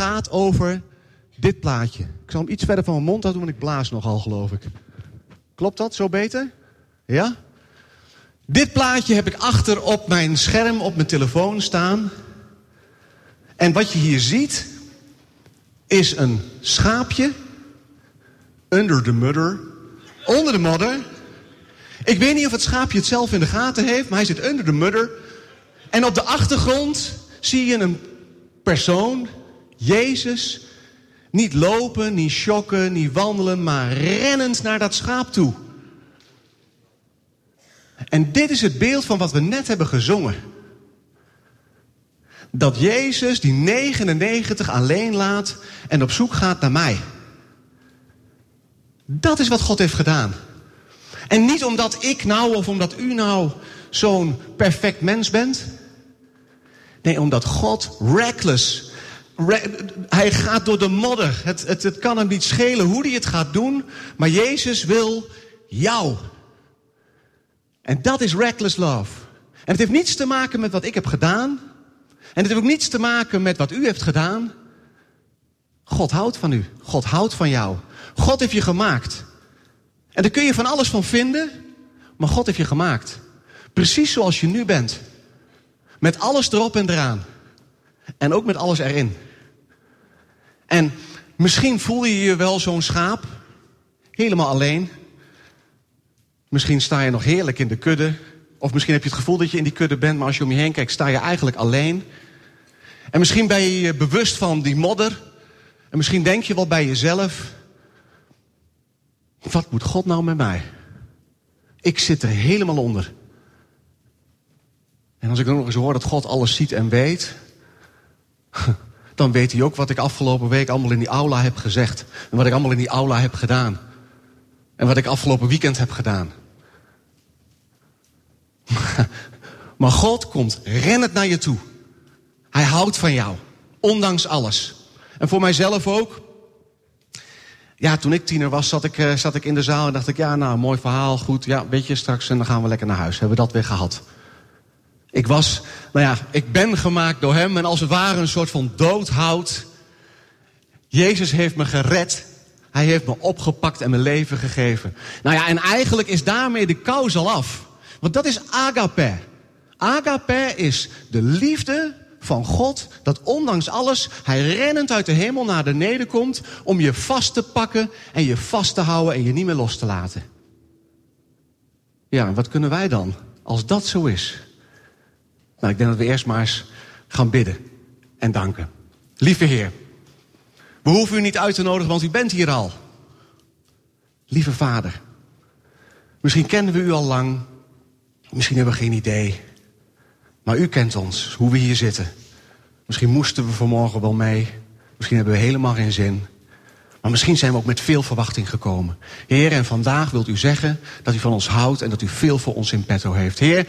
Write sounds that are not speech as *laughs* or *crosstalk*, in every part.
gaat over dit plaatje. Ik zal hem iets verder van mijn mond houden, want ik blaas nogal, geloof ik. Klopt dat? Zo beter? Ja? Dit plaatje heb ik achter op mijn scherm op mijn telefoon staan. En wat je hier ziet is een schaapje under the mudder. Onder de modder. Ik weet niet of het schaapje het zelf in de gaten heeft, maar hij zit under the mudder. En op de achtergrond zie je een persoon, Jezus, niet lopen, niet schokken, niet wandelen, maar rennend naar dat schaap toe. En dit is het beeld van wat we net hebben gezongen. Dat Jezus die 99 alleen laat en op zoek gaat naar mij. Dat is wat God heeft gedaan. En niet omdat ik nou of omdat u nou zo'n perfect mens bent. Nee, omdat God reckless. Hij gaat door de modder. Het, het, het kan hem niet schelen hoe hij het gaat doen. Maar Jezus wil jou. En dat is reckless love. En het heeft niets te maken met wat ik heb gedaan. En het heeft ook niets te maken met wat u heeft gedaan. God houdt van u. God houdt van jou. God heeft je gemaakt. En daar kun je van alles van vinden. Maar God heeft je gemaakt. Precies zoals je nu bent. Met alles erop en eraan. En ook met alles erin. En misschien voel je je wel zo'n schaap. Helemaal alleen. Misschien sta je nog heerlijk in de kudde. Of misschien heb je het gevoel dat je in die kudde bent, maar als je om je heen kijkt, sta je eigenlijk alleen. En misschien ben je je bewust van die modder. En misschien denk je wel bij jezelf: wat moet God nou met mij? Ik zit er helemaal onder. En als ik dan nog eens hoor dat God alles ziet en weet, dan weet hij ook wat ik afgelopen week allemaal in die aula heb gezegd. En wat ik allemaal in die aula heb gedaan. En wat ik afgelopen weekend heb gedaan. *laughs* Maar God komt rennend naar je toe. Hij houdt van jou, ondanks alles. En voor mijzelf ook. Ja, toen ik tiener was, zat ik, uh, zat ik in de zaal en dacht ik... ja, nou, mooi verhaal, goed, ja, weet je, straks en dan gaan we lekker naar huis. Hebben we dat weer gehad. Ik was, nou ja, ik ben gemaakt door hem en als het ware een soort van doodhout. Jezus heeft me gered. Hij heeft me opgepakt en mijn leven gegeven. Nou ja, en eigenlijk is daarmee de kous al af. Want dat is agape. Agape is de liefde van God, dat ondanks alles hij rennend uit de hemel naar beneden komt om je vast te pakken en je vast te houden en je niet meer los te laten. Ja, wat kunnen wij dan als dat zo is? Nou, ik denk dat we eerst maar eens gaan bidden en danken. Lieve Heer, we hoeven u niet uit te nodigen, want u bent hier al. Lieve Vader, misschien kennen we u al lang, misschien hebben we geen idee. Maar u kent ons, hoe we hier zitten. Misschien moesten we vanmorgen wel mee. Misschien hebben we helemaal geen zin. Maar misschien zijn we ook met veel verwachting gekomen. Heer, en vandaag wilt u zeggen dat u van ons houdt en dat u veel voor ons in petto heeft. Heer,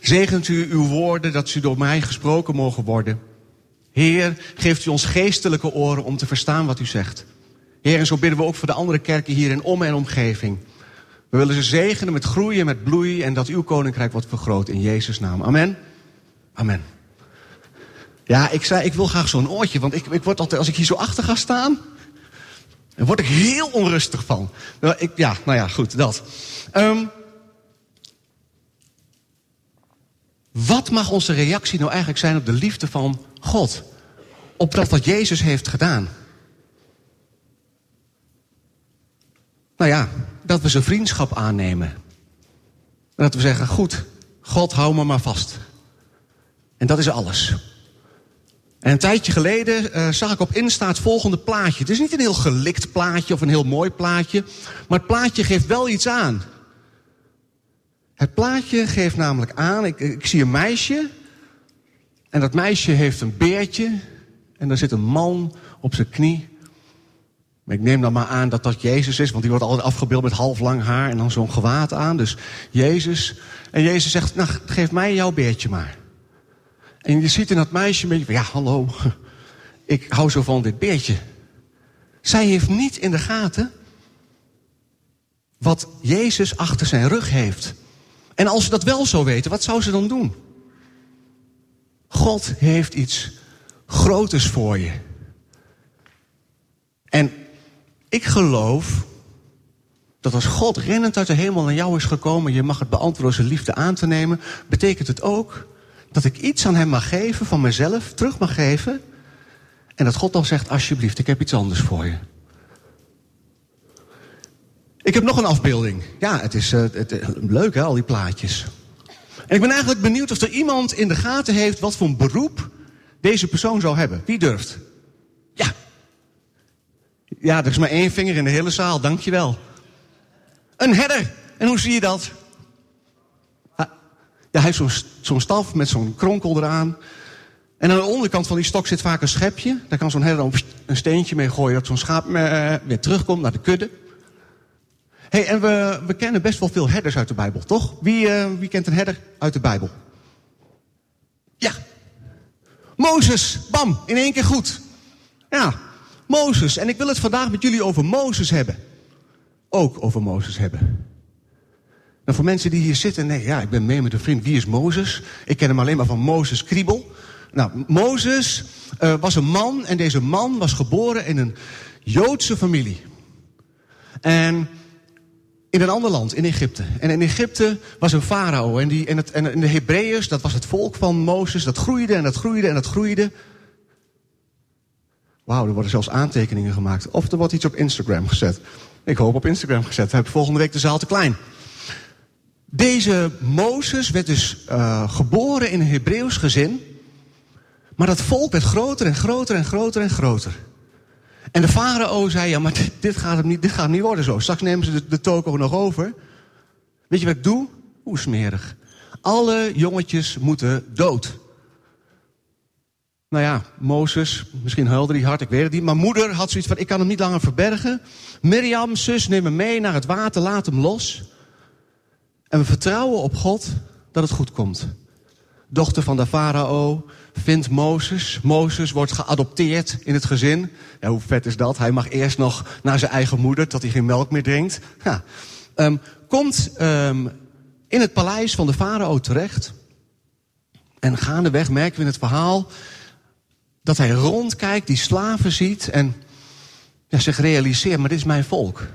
zegent u uw woorden dat ze door mij gesproken mogen worden. Heer, geeft u ons geestelijke oren om te verstaan wat u zegt. Heer, en zo bidden we ook voor de andere kerken hier in om en omgeving. We willen ze zegenen met groeien, met bloei en dat uw koninkrijk wordt vergroot in Jezus' naam. Amen. Amen. Ja, ik zei, ik wil graag zo'n oortje, want ik, ik word altijd, als ik hier zo achter ga staan, dan word ik heel onrustig van. Ik, ja, nou ja, goed, dat. Um, wat mag onze reactie nou eigenlijk zijn op de liefde van God? Op dat wat Jezus heeft gedaan? Nou ja, dat we zijn vriendschap aannemen. En dat we zeggen, goed, God, hou me maar vast. En dat is alles. En een tijdje geleden uh, zag ik op Insta het volgende plaatje. Het is niet een heel gelikt plaatje of een heel mooi plaatje. Maar het plaatje geeft wel iets aan. Het plaatje geeft namelijk aan, ik, ik zie een meisje. En dat meisje heeft een beertje. En daar zit een man op zijn knie. Ik neem dan maar aan dat dat Jezus is, want die wordt altijd afgebeeld met half lang haar en dan zo'n gewaad aan. Dus Jezus. En Jezus zegt, nou geef mij jouw beertje maar. En je ziet in dat meisje een beetje van, ja hallo, *laughs* ik hou zo van dit beertje. Zij heeft niet in de gaten wat Jezus achter zijn rug heeft. En als ze dat wel zou weten, wat zou ze dan doen? God heeft iets groters voor je. Ik geloof dat als God rennend uit de hemel naar jou is gekomen, je mag het beantwoorden zijn liefde aan te nemen, betekent het ook dat ik iets aan hem mag geven van mezelf, terug mag geven. En dat God dan zegt, alsjeblieft, ik heb iets anders voor je. Ik heb nog een afbeelding. Ja, het is uh, het, uh, leuk hè, al die plaatjes. En ik ben eigenlijk benieuwd of er iemand in de gaten heeft wat voor een beroep deze persoon zou hebben. Wie durft? Ja. Ja, er is maar één vinger in de hele zaal, dankjewel. Een herder. En hoe zie je dat? Hij heeft zo'n staf met zo'n kronkel eraan. En aan de onderkant van die stok zit vaak een schepje. Daar kan zo'n herder een steentje mee gooien... dat zo'n schaap eh, weer terugkomt naar de kudde. hey, en we, we kennen best wel veel herders uit de Bijbel, toch? Wie, uh, wie kent een herder uit de Bijbel? Ja. Mozes. Bam, in één keer goed. Ja, Mozes. En ik wil het vandaag met jullie over Mozes hebben. Ook over Mozes hebben. Nou, voor mensen die hier zitten, nee, ja, ik ben mee met een vriend. Wie is Mozes? Ik ken hem alleen maar van Mozes Kriebel. Nou, Mozes uh, was een man en deze man was geboren in een Joodse familie. En in een ander land, in Egypte. En in Egypte was een farao. En, die, en, het, en de Hebreeërs, dat was het volk van Mozes. Dat groeide en dat groeide en dat groeide. Wauw, er worden zelfs aantekeningen gemaakt. Of er wordt iets op Instagram gezet. Ik hoop op Instagram gezet. Dan heb ik volgende week de zaal te klein. Deze Mozes werd dus uh, geboren in een Hebreeuws gezin. Maar dat volk werd groter en groter en groter en groter. En de farao zei, ja, maar dit, gaat hem niet, dit gaat niet worden zo. Straks nemen ze de, de toko nog over. Weet je wat ik doe? Hoe smerig. Alle jongetjes moeten dood. Nou ja, Mozes, misschien huilde hij hard, ik weet het niet. Maar moeder had zoiets van, ik kan hem niet langer verbergen. Mirjam, zus, neem hem mee naar het water, laat hem los. En we vertrouwen op God dat het goed komt. Dochter van de farao vindt Mozes. Mozes wordt geadopteerd in het gezin. Ja, hoe vet is dat? Hij mag eerst nog naar zijn eigen moeder tot hij geen melk meer drinkt. Ja. Um, komt um, in het paleis van de farao terecht. En gaandeweg merken we in het verhaal dat hij rondkijkt, die slaven ziet en ja, zich realiseert, maar dit is mijn volk.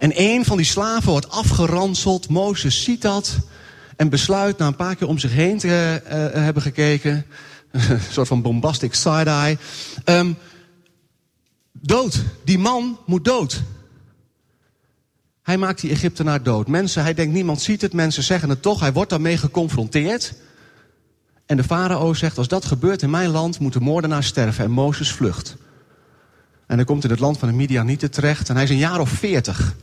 En een van die slaven wordt afgeranseld. Mozes ziet dat en besluit na een paar keer om zich heen te uh, hebben gekeken. *laughs* een soort van bombastic side-eye. Um, dood. Die man moet dood. Hij maakt die Egyptenaar dood. Mensen, hij denkt niemand ziet het. Mensen zeggen het toch. Hij wordt daarmee geconfronteerd. En de farao zegt, als dat gebeurt in mijn land, moet de moordenaar sterven. En Mozes vlucht. En hij komt in het land van de Midianieten terecht. En hij is een jaar of veertig.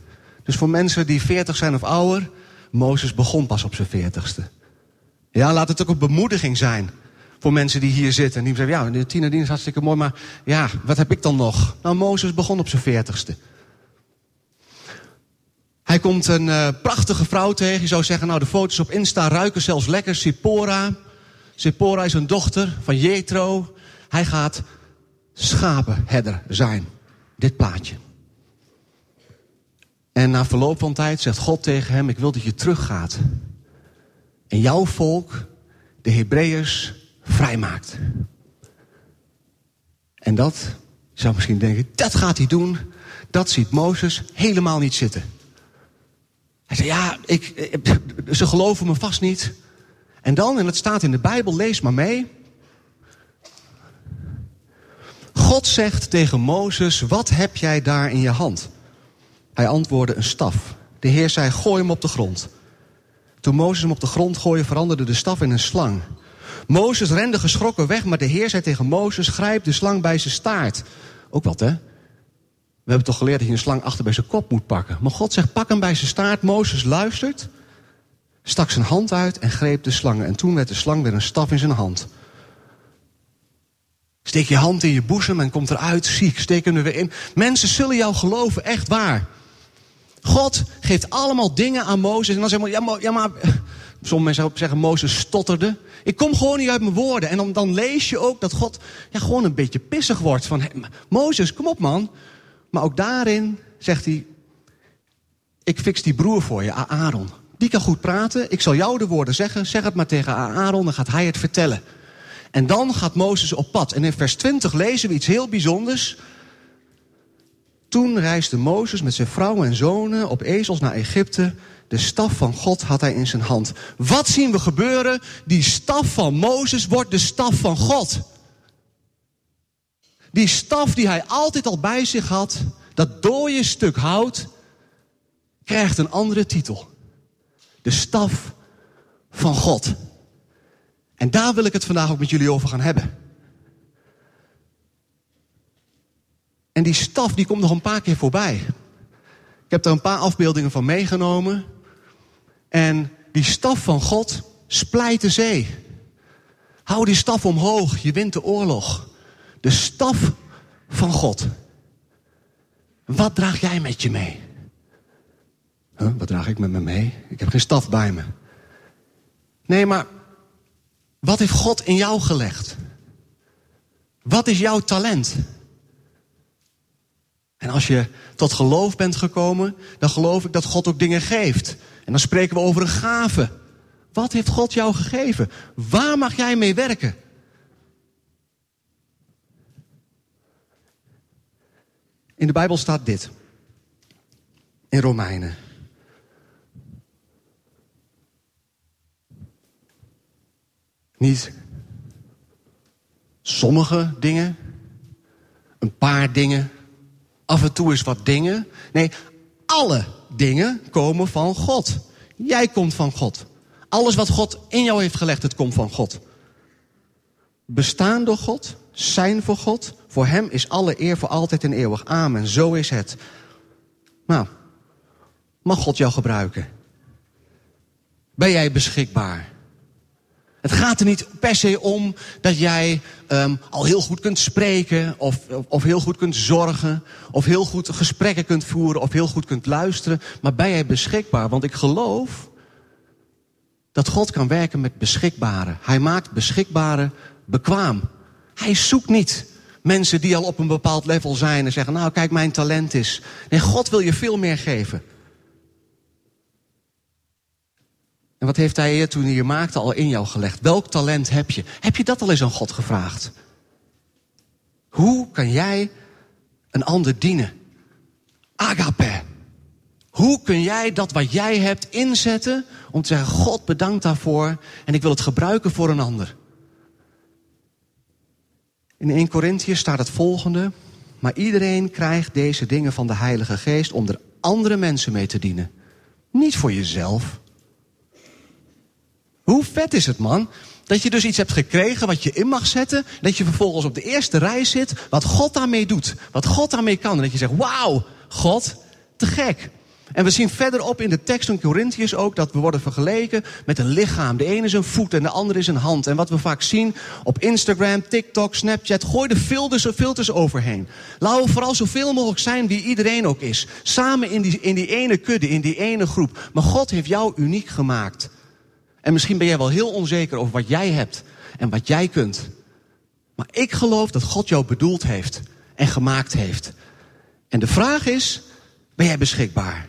Dus voor mensen die veertig zijn of ouder, Mozes begon pas op zijn veertigste. Ja, laat het ook een bemoediging zijn voor mensen die hier zitten. En die zeggen, ja, de tienerdienst is hartstikke mooi, maar ja, wat heb ik dan nog? Nou, Mozes begon op zijn veertigste. Hij komt een uh, prachtige vrouw tegen. Je zou zeggen, nou, de foto's op Insta ruiken zelfs lekker. Sipora. Sipora is een dochter van Jethro. Hij gaat schapenherder zijn. Dit plaatje. En na verloop van tijd zegt God tegen hem: Ik wil dat je teruggaat. En jouw volk, de Hebreeërs, vrijmaakt. En dat, je zou misschien denken, dat gaat hij doen. Dat ziet Mozes helemaal niet zitten. Hij zei, ja, ik, ze geloven me vast niet. En dan, en het staat in de Bijbel, lees maar mee. God zegt tegen Mozes, wat heb jij daar in je hand? Hij antwoordde een staf. De Heer zei, gooi hem op de grond. Toen Mozes hem op de grond gooide, veranderde de staf in een slang. Mozes rende geschrokken weg, maar de Heer zei tegen Mozes, grijp de slang bij zijn staart. Ook wat, hè? We hebben toch geleerd dat je een slang achter bij zijn kop moet pakken. Maar God zegt, pak hem bij zijn staart. Mozes luistert, stak zijn hand uit en greep de slang. En toen werd de slang weer een staf in zijn hand. Steek je hand in je boezem en komt eruit ziek. Steek hem er weer in. Mensen zullen jou geloven, echt waar. God geeft allemaal dingen aan Mozes. En dan zeggen we, ja, maar, ja, maar sommige mensen zeggen, Mozes stotterde. Ik kom gewoon niet uit mijn woorden. En dan, lees je ook dat God ja, gewoon een beetje pissig wordt. Van, Mozes, kom op man. Maar ook daarin zegt hij, ik fix die broer voor je, Aaron. Die kan goed praten. Ik zal jou de woorden zeggen. Zeg het maar tegen Aaron, dan gaat hij het vertellen. En dan gaat Mozes op pad. En in vers 20 lezen we iets heel bijzonders. Toen reisde Mozes met zijn vrouw en zonen op ezels naar Egypte. De staf van God had hij in zijn hand. Wat zien we gebeuren? Die staf van Mozes wordt de staf van God. Die staf die hij altijd al bij zich had, dat dode stuk hout, krijgt een andere titel. De staf van God. En daar wil ik het vandaag ook met jullie over gaan hebben. En die staf die komt nog een paar keer voorbij. Ik heb er een paar afbeeldingen van meegenomen. En die staf van God splijt de zee. Hou die staf omhoog, je wint de oorlog. De staf van God. Wat draag jij met je mee? Wat draag ik met me mee? Ik heb geen staf bij me. Nee, maar wat heeft God in jou gelegd? Wat is jouw talent? En als je tot geloof bent gekomen, dan geloof ik dat God ook dingen geeft. En dan spreken we over een gave. Wat heeft God jou gegeven? Waar mag jij mee werken? In de Bijbel staat dit. In Romeinen. Niet sommige dingen, een paar dingen, af en toe eens wat dingen. Nee, alle dingen komen van God. Jij komt van God. Alles wat God in jou heeft gelegd, het komt van God. Bestaan door God, zijn voor God. Voor Hem is alle eer voor altijd en eeuwig. Amen. Zo is het. Nou, mag God jou gebruiken? Ben jij beschikbaar? Het gaat er niet per se om dat jij um, al heel goed kunt spreken, of, of heel goed kunt zorgen, of heel goed gesprekken kunt voeren, of heel goed kunt luisteren. Maar ben jij beschikbaar? Want ik geloof dat God kan werken met beschikbare. Hij maakt beschikbare bekwaam. Hij zoekt niet mensen die al op een bepaald level zijn en zeggen: Nou, kijk, mijn talent is. Nee, God wil je veel meer geven. En wat heeft hij toen hij je maakte al in jou gelegd? Welk talent heb je? Heb je dat al eens aan God gevraagd? Hoe kan jij een ander dienen? Agape. Hoe kun jij dat wat jij hebt inzetten om te zeggen: God bedankt daarvoor en ik wil het gebruiken voor een ander? In 1 Corinthië staat het volgende. Maar iedereen krijgt deze dingen van de Heilige Geest om er andere mensen mee te dienen. Niet voor jezelf. Hoe vet is het, man? Dat je dus iets hebt gekregen wat je in mag zetten. Dat je vervolgens op de eerste rij zit. Wat God daarmee doet. Wat God daarmee kan. En dat je zegt, wauw, God, te gek. En we zien verderop in de tekst van Corinthiërs ook dat we worden vergeleken met een lichaam. De ene is een voet en de andere is een hand. En wat we vaak zien op Instagram, TikTok, Snapchat, gooi de filters, filters overheen. Laten we vooral zoveel mogelijk zijn wie iedereen ook is. Samen in die, in die ene kudde, in die ene groep. Maar God heeft jou uniek gemaakt. En misschien ben jij wel heel onzeker over wat jij hebt en wat jij kunt. Maar ik geloof dat God jou bedoeld heeft en gemaakt heeft. En de vraag is, ben jij beschikbaar?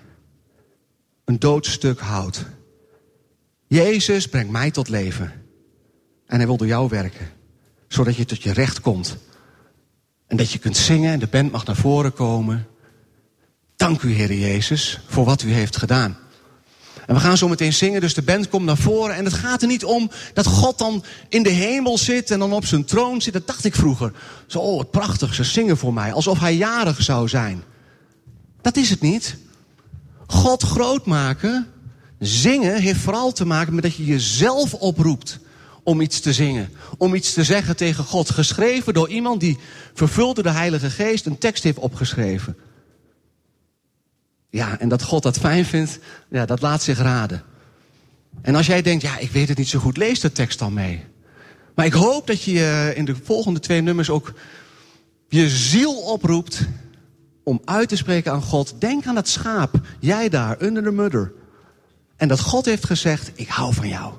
Een doodstuk hout. Jezus brengt mij tot leven. En hij wil door jou werken. Zodat je tot je recht komt. En dat je kunt zingen en de band mag naar voren komen. Dank u, Heer Jezus, voor wat u heeft gedaan. En we gaan zo meteen zingen, dus de band komt naar voren. En het gaat er niet om dat God dan in de hemel zit en dan op zijn troon zit. Dat dacht ik vroeger. Zo, oh, wat prachtig, ze zingen voor mij. Alsof hij jarig zou zijn. Dat is het niet. God groot maken, zingen, heeft vooral te maken met dat je jezelf oproept om iets te zingen. Om iets te zeggen tegen God. Geschreven door iemand die vervulde de Heilige Geest een tekst heeft opgeschreven. Ja, en dat God dat fijn vindt, ja, dat laat zich raden. En als jij denkt, ja, ik weet het niet zo goed, lees de tekst dan mee. Maar ik hoop dat je eh, in de volgende twee nummers ook je ziel oproept om uit te spreken aan God. Denk aan het schaap, jij daar, under de mudder. En dat God heeft gezegd, ik hou van jou.